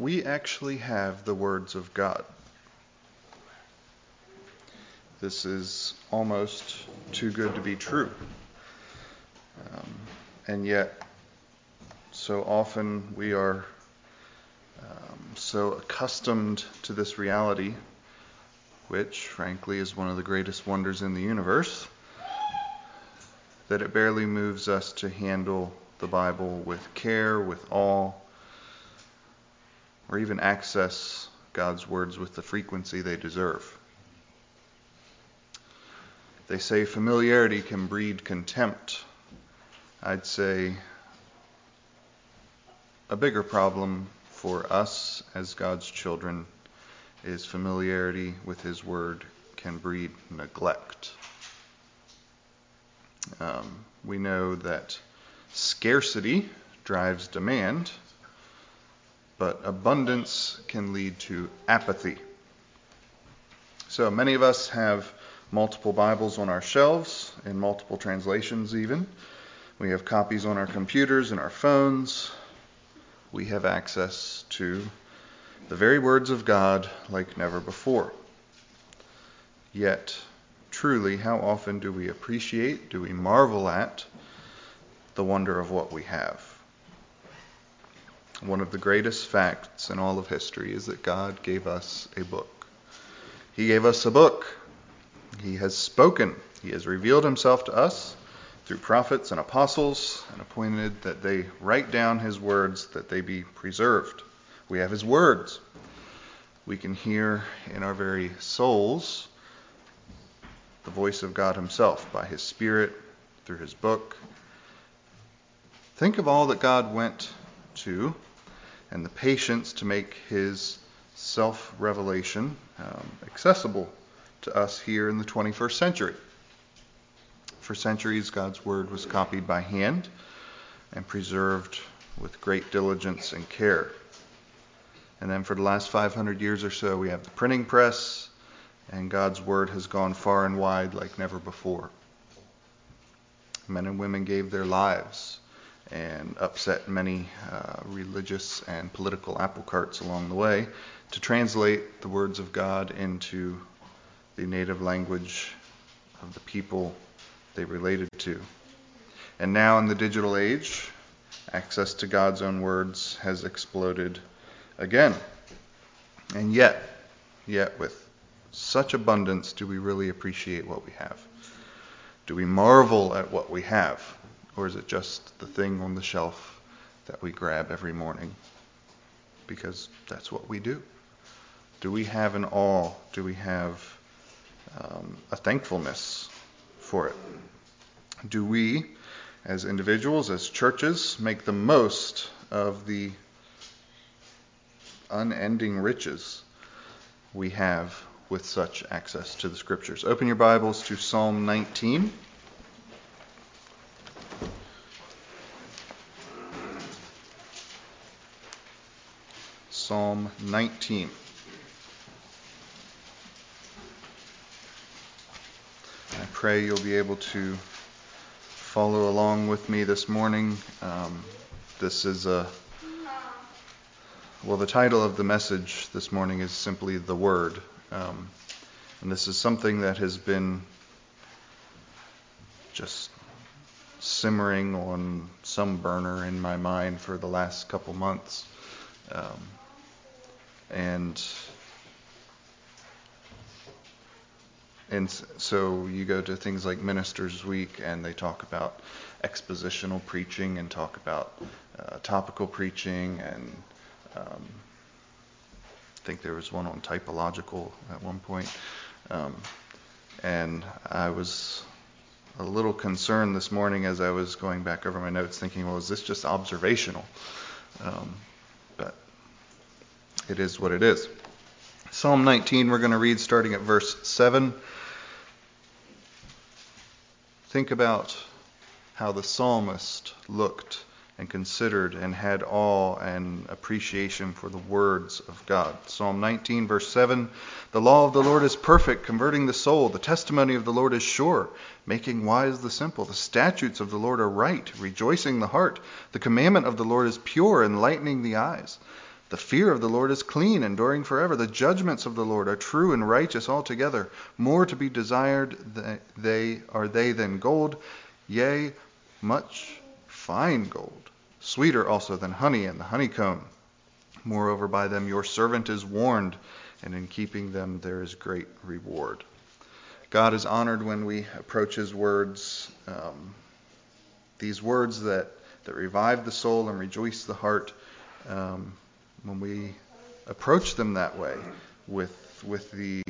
we actually have the words of God. This is almost too good to be true. Um, and yet, so often we are um, so accustomed to this reality, which, frankly, is one of the greatest wonders in the universe, that it barely moves us to handle the Bible with care, with awe, or even access God's words with the frequency they deserve. They say familiarity can breed contempt. I'd say a bigger problem for us as God's children is familiarity with His Word can breed neglect. Um, we know that scarcity drives demand, but abundance can lead to apathy. So many of us have multiple Bibles on our shelves, in multiple translations, even. We have copies on our computers and our phones. We have access to the very words of God like never before. Yet, truly, how often do we appreciate, do we marvel at the wonder of what we have? One of the greatest facts in all of history is that God gave us a book. He gave us a book he has spoken. He has revealed himself to us through prophets and apostles and appointed that they write down his words that they be preserved. We have his words. We can hear in our very souls the voice of God himself by his Spirit through his book. Think of all that God went to and the patience to make his self revelation um, accessible to us here in the 21st century. For centuries, God's Word was copied by hand and preserved with great diligence and care. And then for the last 500 years or so, we have the printing press, and God's Word has gone far and wide like never before. Men and women gave their lives and upset many uh, religious and political apple carts along the way to translate the words of God into the native language of the people they related to. And now, in the digital age, access to God's own words has exploded again. And yet, yet with such abundance, do we really appreciate what we have? Do we marvel at what we have? Or is it just the thing on the shelf that we grab every morning? Because that's what we do. Do we have an awe? Do we have um, a thankfulness for it. Do we, as individuals, as churches, make the most of the unending riches we have with such access to the scriptures? Open your Bibles to Psalm 19. Psalm 19. I pray you'll be able to follow along with me this morning. Um, this is a well, the title of the message this morning is simply the Word, um, and this is something that has been just simmering on some burner in my mind for the last couple months, um, and and so you go to things like Ministers Week, and they talk about expositional preaching and talk about uh, topical preaching, and um, I think there was one on typological at one point. Um, and I was a little concerned this morning as I was going back over my notes, thinking, well, is this just observational? Um, it is what it is. Psalm 19, we're going to read starting at verse 7. Think about how the psalmist looked and considered and had awe and appreciation for the words of God. Psalm 19, verse 7 The law of the Lord is perfect, converting the soul. The testimony of the Lord is sure, making wise the simple. The statutes of the Lord are right, rejoicing the heart. The commandment of the Lord is pure, enlightening the eyes. The fear of the Lord is clean, enduring forever. The judgments of the Lord are true and righteous altogether. More to be desired they are they than gold, yea, much fine gold, sweeter also than honey and the honeycomb. Moreover, by them your servant is warned, and in keeping them there is great reward. God is honored when we approach His words, um, these words that, that revive the soul and rejoice the heart. Um, when we approach them that way with, with the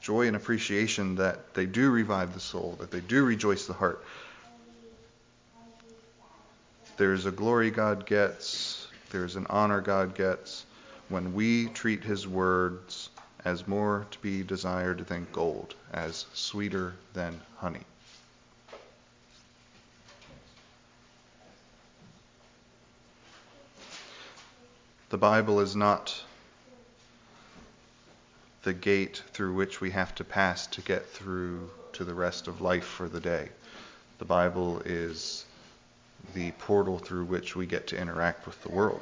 joy and appreciation that they do revive the soul, that they do rejoice the heart. There's a glory God gets, there's an honor God gets when we treat His words as more to be desired than gold, as sweeter than honey. The Bible is not the gate through which we have to pass to get through to the rest of life for the day. The Bible is the portal through which we get to interact with the world.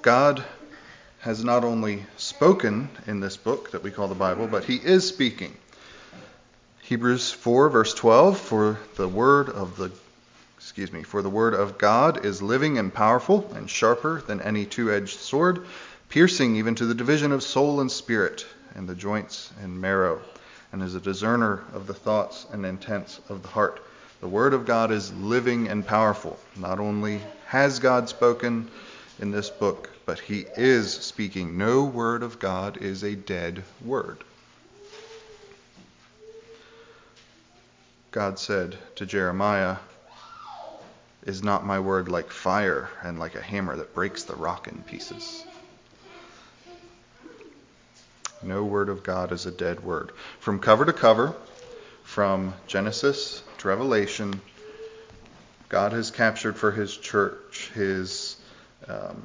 God has not only spoken in this book that we call the Bible, but he is speaking. Hebrews 4 verse 12 for the word of the excuse me, for the word of God is living and powerful and sharper than any two-edged sword, piercing even to the division of soul and spirit and the joints and marrow, and is a discerner of the thoughts and intents of the heart. The word of God is living and powerful. Not only has God spoken in this book, but he is speaking. No word of God is a dead word. God said to Jeremiah, is not my word like fire and like a hammer that breaks the rock in pieces? No word of God is a dead word. From cover to cover, from Genesis to Revelation, God has captured for his church his, um,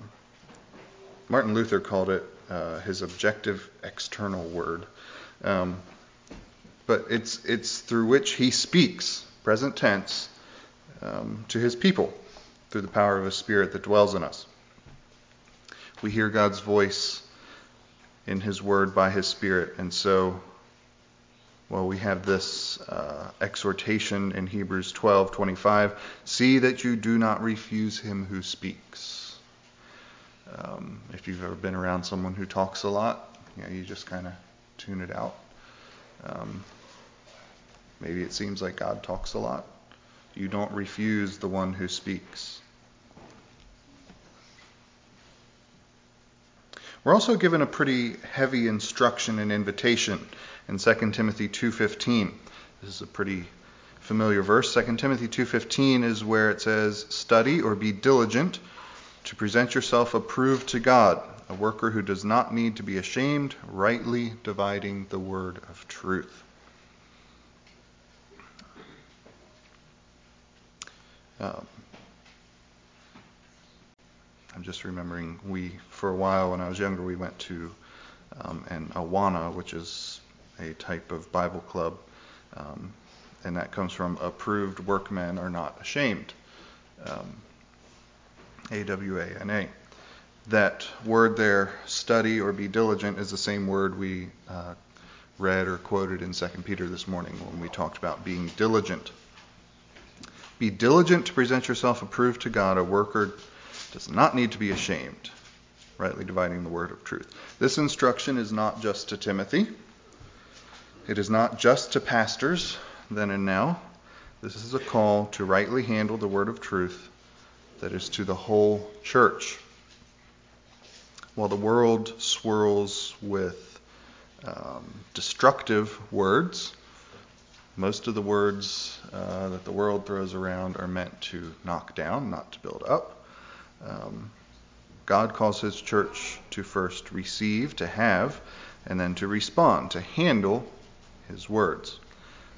Martin Luther called it uh, his objective external word. Um, but it's, it's through which he speaks, present tense, um, to his people through the power of his Spirit that dwells in us. We hear God's voice in his word by his Spirit. And so, well, we have this uh, exhortation in Hebrews 12:25: "See that you do not refuse him who speaks." Um, if you've ever been around someone who talks a lot, you, know, you just kind of tune it out. Um, maybe it seems like God talks a lot. You don't refuse the one who speaks. We're also given a pretty heavy instruction and invitation in 2 Timothy 2:15. This is a pretty familiar verse. 2 Timothy 2:15 is where it says, "Study or be diligent to present yourself approved to God, a worker who does not need to be ashamed, rightly dividing the word of truth." Um, I'm just remembering we, for a while when I was younger, we went to um, an Awana, which is a type of Bible club, um, and that comes from approved workmen are not ashamed. Um, A W A N A. That word there, study or be diligent, is the same word we uh, read or quoted in 2 Peter this morning when we talked about being diligent. Be diligent to present yourself approved to God, a worker does not need to be ashamed, rightly dividing the word of truth. This instruction is not just to Timothy. It is not just to pastors then and now. This is a call to rightly handle the word of truth that is to the whole church. While the world swirls with um, destructive words, most of the words uh, that the world throws around are meant to knock down, not to build up. Um, God calls his church to first receive, to have, and then to respond, to handle his words.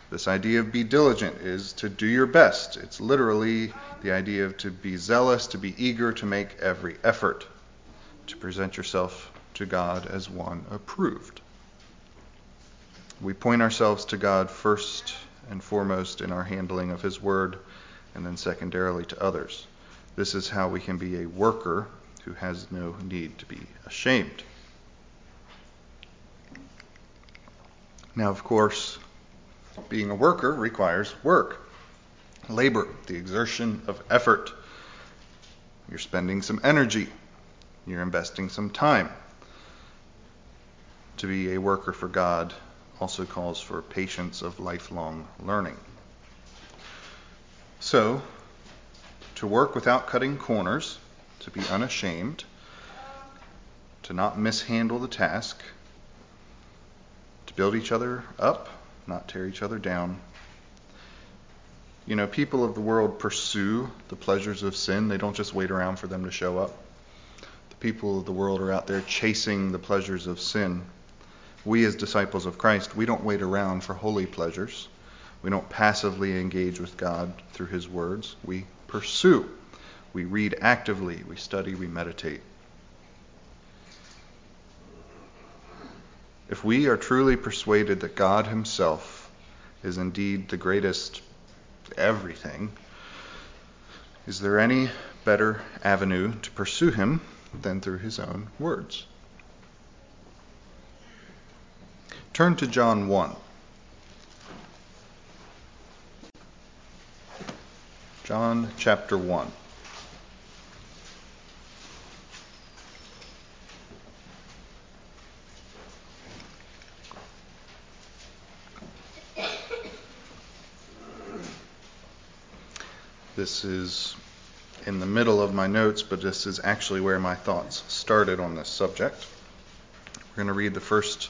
This idea of be diligent is to do your best. It's literally the idea of to be zealous, to be eager, to make every effort, to present yourself to God as one approved. We point ourselves to God first and foremost in our handling of His Word, and then secondarily to others. This is how we can be a worker who has no need to be ashamed. Now, of course, being a worker requires work, labor, the exertion of effort. You're spending some energy, you're investing some time. To be a worker for God also calls for patience of lifelong learning. So, to work without cutting corners, to be unashamed, to not mishandle the task, to build each other up, not tear each other down. You know, people of the world pursue the pleasures of sin, they don't just wait around for them to show up. The people of the world are out there chasing the pleasures of sin. We, as disciples of Christ, we don't wait around for holy pleasures. We don't passively engage with God through His words. We pursue. We read actively. We study. We meditate. If we are truly persuaded that God Himself is indeed the greatest everything, is there any better avenue to pursue Him than through His own words? Turn to John 1. John chapter 1. This is in the middle of my notes, but this is actually where my thoughts started on this subject. We're going to read the first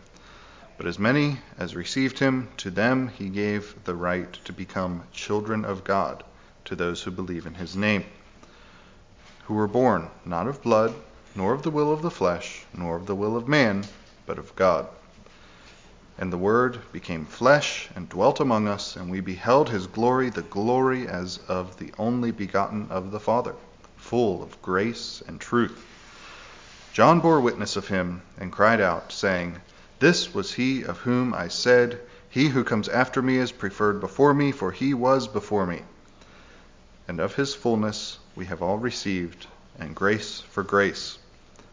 But as many as received him, to them he gave the right to become children of God, to those who believe in his name, who were born not of blood, nor of the will of the flesh, nor of the will of man, but of God. And the Word became flesh and dwelt among us, and we beheld his glory, the glory as of the only begotten of the Father, full of grace and truth. John bore witness of him, and cried out, saying, This was he of whom I said, He who comes after me is preferred before me, for he was before me. And of his fullness we have all received, and grace for grace.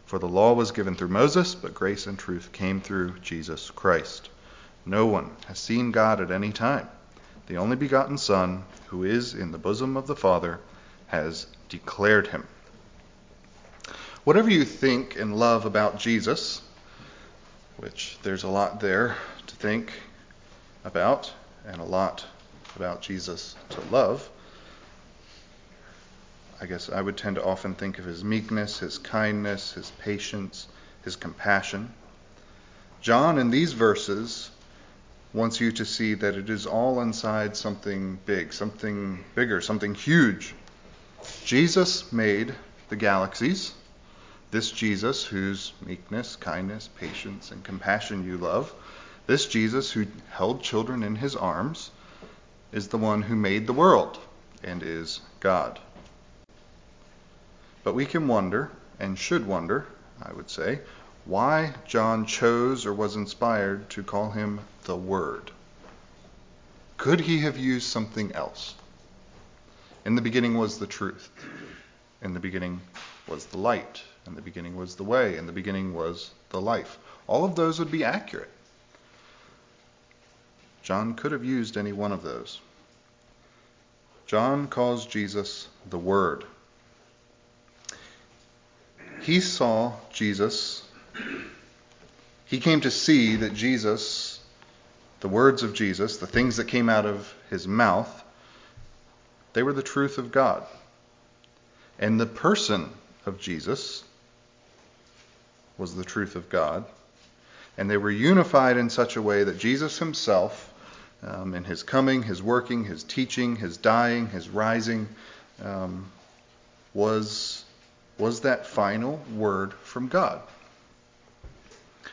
For the law was given through Moses, but grace and truth came through Jesus Christ. No one has seen God at any time. The only begotten Son, who is in the bosom of the Father, has declared him. Whatever you think and love about Jesus, which there's a lot there to think about, and a lot about Jesus to love, I guess I would tend to often think of his meekness, his kindness, his patience, his compassion. John, in these verses, wants you to see that it is all inside something big, something bigger, something huge. Jesus made the galaxies. This Jesus, whose meekness, kindness, patience, and compassion you love, this Jesus who held children in his arms, is the one who made the world and is God. But we can wonder, and should wonder, I would say, why John chose or was inspired to call him the Word. Could he have used something else? In the beginning was the truth. In the beginning was the light. In the beginning was the way. In the beginning was the life. All of those would be accurate. John could have used any one of those. John calls Jesus the Word he saw Jesus. He came to see that Jesus the words of Jesus, the things that came out of his mouth, they were the truth of God. And the person of Jesus was the truth of God. And they were unified in such a way that Jesus himself, um, in his coming, his working, his teaching, his dying, his rising, um, was, was that final word from God.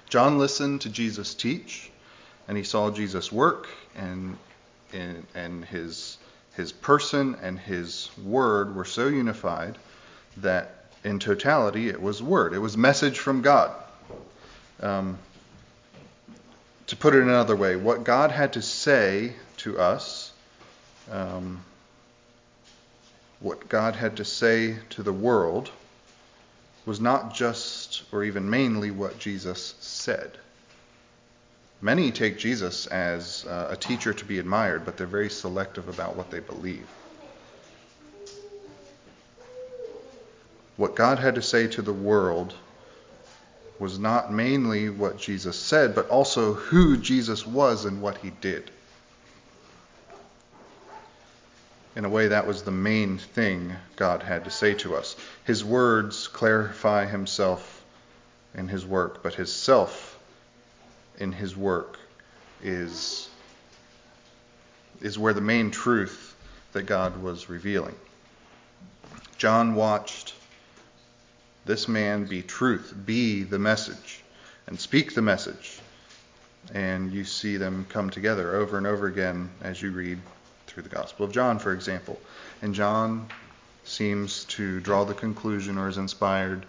John listened to Jesus teach, and he saw Jesus work, and, and, and his, his person and his word were so unified that in totality it was word. It was message from God. Um, to put it another way, what God had to say to us, um, what God had to say to the world, was not just or even mainly what Jesus said. Many take Jesus as uh, a teacher to be admired, but they're very selective about what they believe. What God had to say to the world was not mainly what Jesus said, but also who Jesus was and what he did. In a way, that was the main thing God had to say to us. His words clarify himself in his work, but his self in his work is, is where the main truth that God was revealing. John watched this man be truth, be the message, and speak the message. And you see them come together over and over again as you read through the Gospel of John, for example. And John seems to draw the conclusion or is inspired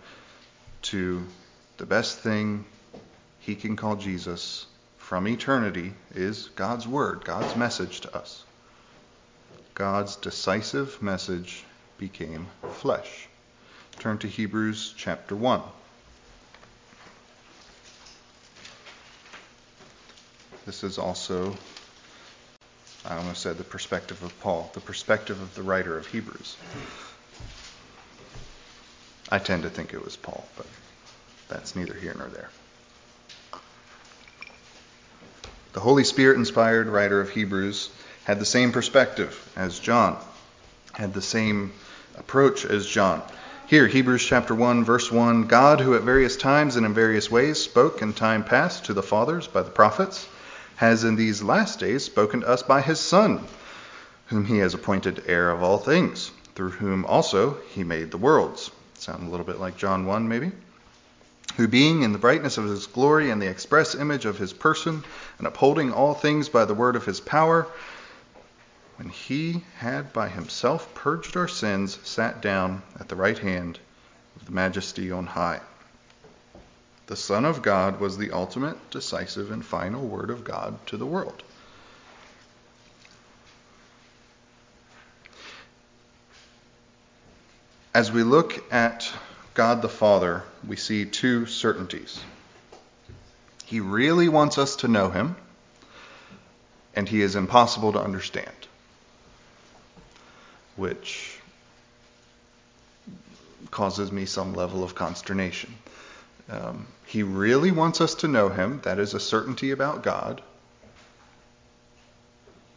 to the best thing he can call Jesus from eternity is God's Word, God's message to us. God's decisive message became flesh. Turn to Hebrews chapter 1. This is also, I almost said the perspective of Paul, the perspective of the writer of Hebrews. I tend to think it was Paul, but that's neither here nor there. The Holy Spirit inspired writer of Hebrews had the same perspective as John, had the same approach as John. Here, Hebrews chapter 1, verse 1 God, who at various times and in various ways spoke in time past to the fathers by the prophets, has in these last days spoken to us by his Son, whom he has appointed heir of all things, through whom also he made the worlds. Sound a little bit like John 1, maybe? Who, being in the brightness of his glory and the express image of his person, and upholding all things by the word of his power, when he had by himself purged our sins, sat down at the right hand of the majesty on high. The Son of God was the ultimate, decisive, and final word of God to the world. As we look at God the Father, we see two certainties. He really wants us to know him, and he is impossible to understand which causes me some level of consternation. Um, he really wants us to know him. That is a certainty about God.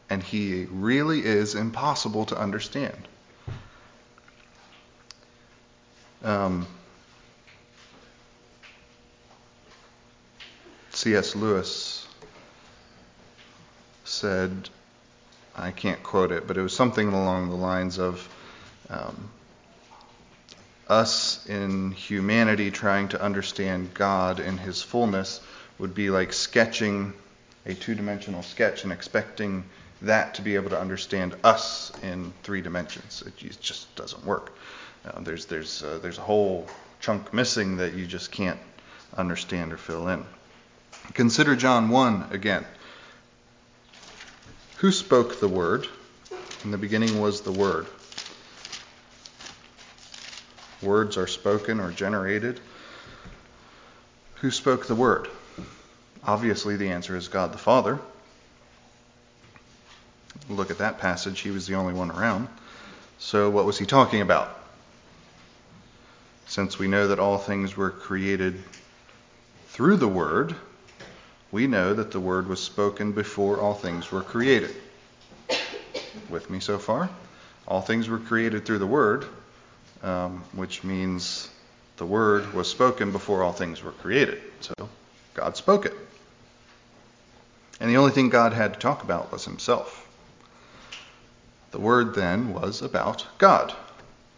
And he really is impossible to understand. Um, C.S. Lewis said, I can't quote it, but it was something along the lines of um, us in humanity trying to understand God in His fullness would be like sketching a two dimensional sketch and expecting that to be able to understand us in three dimensions. It just doesn't work. Uh, there's, there's, uh, there's a whole chunk missing that you just can't understand or fill in. Consider John 1 again. Who spoke the word? In the beginning was the word. Words are spoken or generated. Who spoke the word? Obviously, the answer is God the Father. Look at that passage. He was the only one around. So, what was he talking about? Since we know that all things were created through the Word, we know that the Word was spoken before all things were created. With me so far? All things were created through the Word, um, which means the Word was spoken before all things were created. So God spoke it. And the only thing God had to talk about was Himself. The Word then was about God,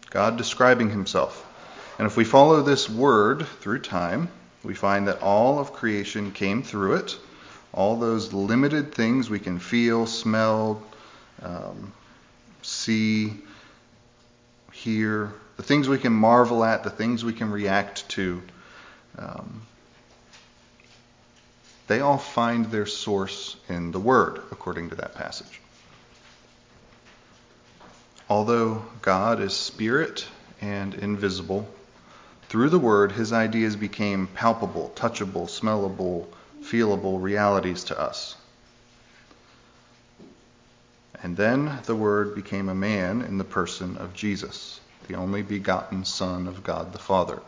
God describing Himself. And if we follow this Word through time, we find that all of creation came through it. All those limited things we can feel, smell, um, see, hear, the things we can marvel at, the things we can react to, um, they all find their source in the Word, according to that passage. Although God is spirit and invisible, through the Word, his ideas became palpable, touchable, smellable, feelable realities to us. And then the Word became a man in the person of Jesus, the only begotten Son of God the Father,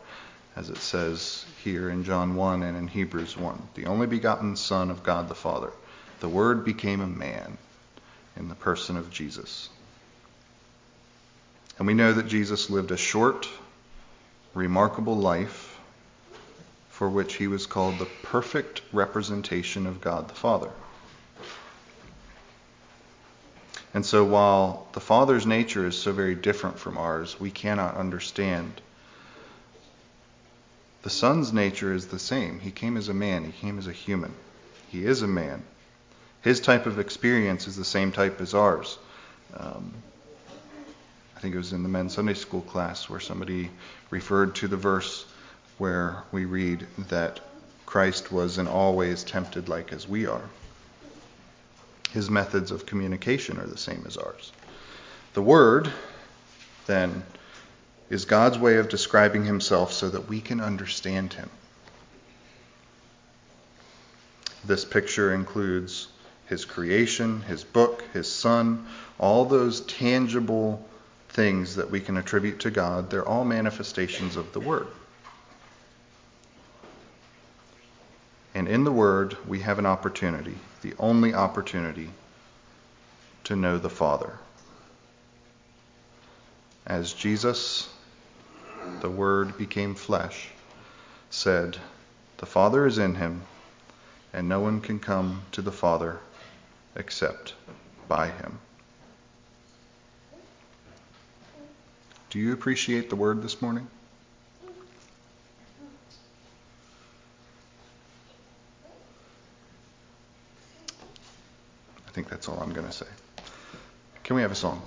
as it says here in John 1 and in Hebrews 1. The only begotten Son of God the Father. The Word became a man in the person of Jesus. And we know that Jesus lived a short, remarkable life for which he was called the perfect representation of God the Father. And so, while the Father's nature is so very different from ours, we cannot understand. The Son's nature is the same. He came as a man, he came as a human. He is a man. His type of experience is the same type as ours. Um, I think it was in the men's Sunday school class where somebody referred to the verse where we read that Christ was in all ways tempted like as we are. His methods of communication are the same as ours. The Word, then, is God's way of describing Himself so that we can understand Him. This picture includes His creation, His book, His Son, all those tangible things that we can attribute to God, they're all manifestations of the Word. And in the Word, we have an opportunity, the only opportunity, to know the Father. As Jesus, the Word became flesh, said, The Father is in him, and no one can come to the Father except by him. Do you appreciate the word this morning? I think that's all I'm going to say. Can we have a song?